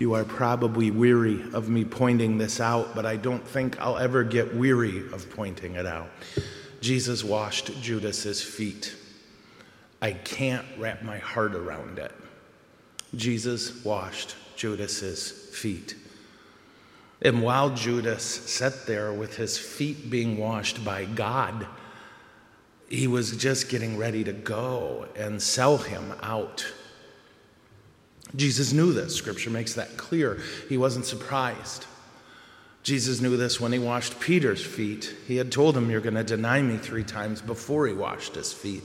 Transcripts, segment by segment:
You are probably weary of me pointing this out, but I don't think I'll ever get weary of pointing it out. Jesus washed Judas's feet. I can't wrap my heart around it. Jesus washed Judas's feet. And while Judas sat there with his feet being washed by God, he was just getting ready to go and sell him out. Jesus knew this. Scripture makes that clear. He wasn't surprised. Jesus knew this when he washed Peter's feet. He had told him, You're going to deny me three times before he washed his feet.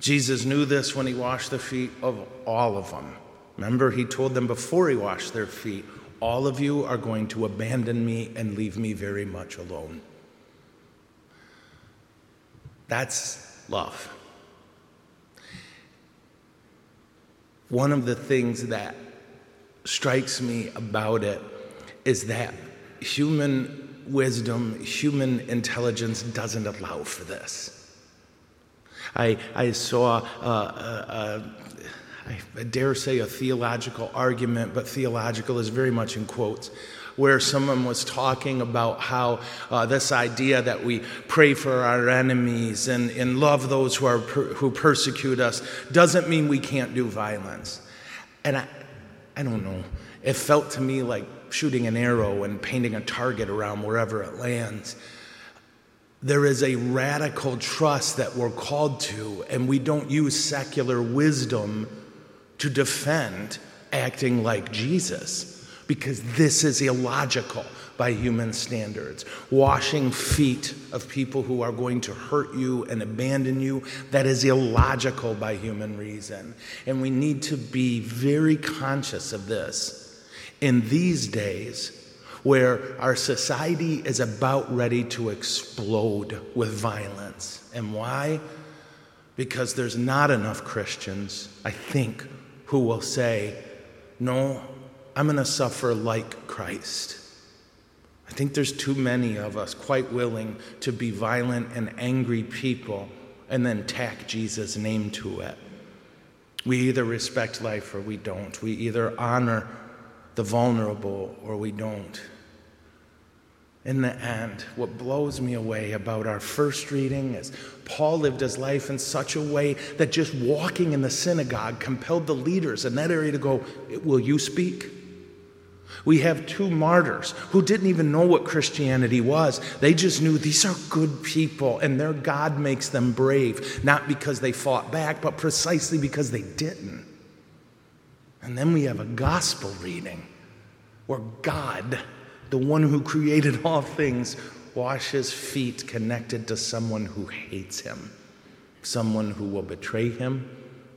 Jesus knew this when he washed the feet of all of them. Remember, he told them before he washed their feet, All of you are going to abandon me and leave me very much alone. That's love. One of the things that strikes me about it is that human wisdom, human intelligence doesn't allow for this. I, I saw, uh, uh, uh, I dare say, a theological argument, but theological is very much in quotes, where someone was talking about how uh, this idea that we pray for our enemies and, and love those who, are per, who persecute us doesn't mean we can't do violence. And I, I don't know, it felt to me like shooting an arrow and painting a target around wherever it lands. There is a radical trust that we're called to, and we don't use secular wisdom to defend acting like Jesus because this is illogical by human standards. Washing feet of people who are going to hurt you and abandon you, that is illogical by human reason. And we need to be very conscious of this in these days where our society is about ready to explode with violence. And why? Because there's not enough Christians, I think, who will say, No, I'm going to suffer like Christ. I think there's too many of us quite willing to be violent and angry people and then tack Jesus' name to it. We either respect life or we don't. We either honor the vulnerable or we don't. In the end, what blows me away about our first reading is Paul lived his life in such a way that just walking in the synagogue compelled the leaders in that area to go, Will you speak? We have two martyrs who didn't even know what Christianity was. They just knew these are good people and their God makes them brave, not because they fought back, but precisely because they didn't. And then we have a gospel reading where God, the one who created all things, washes feet connected to someone who hates him, someone who will betray him,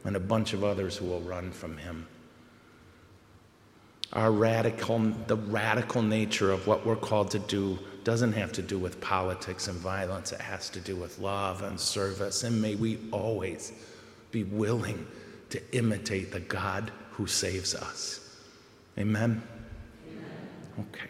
and a bunch of others who will run from him our radical, the radical nature of what we're called to do doesn't have to do with politics and violence. It has to do with love and service. And may we always be willing to imitate the God who saves us. Amen? Amen. Okay.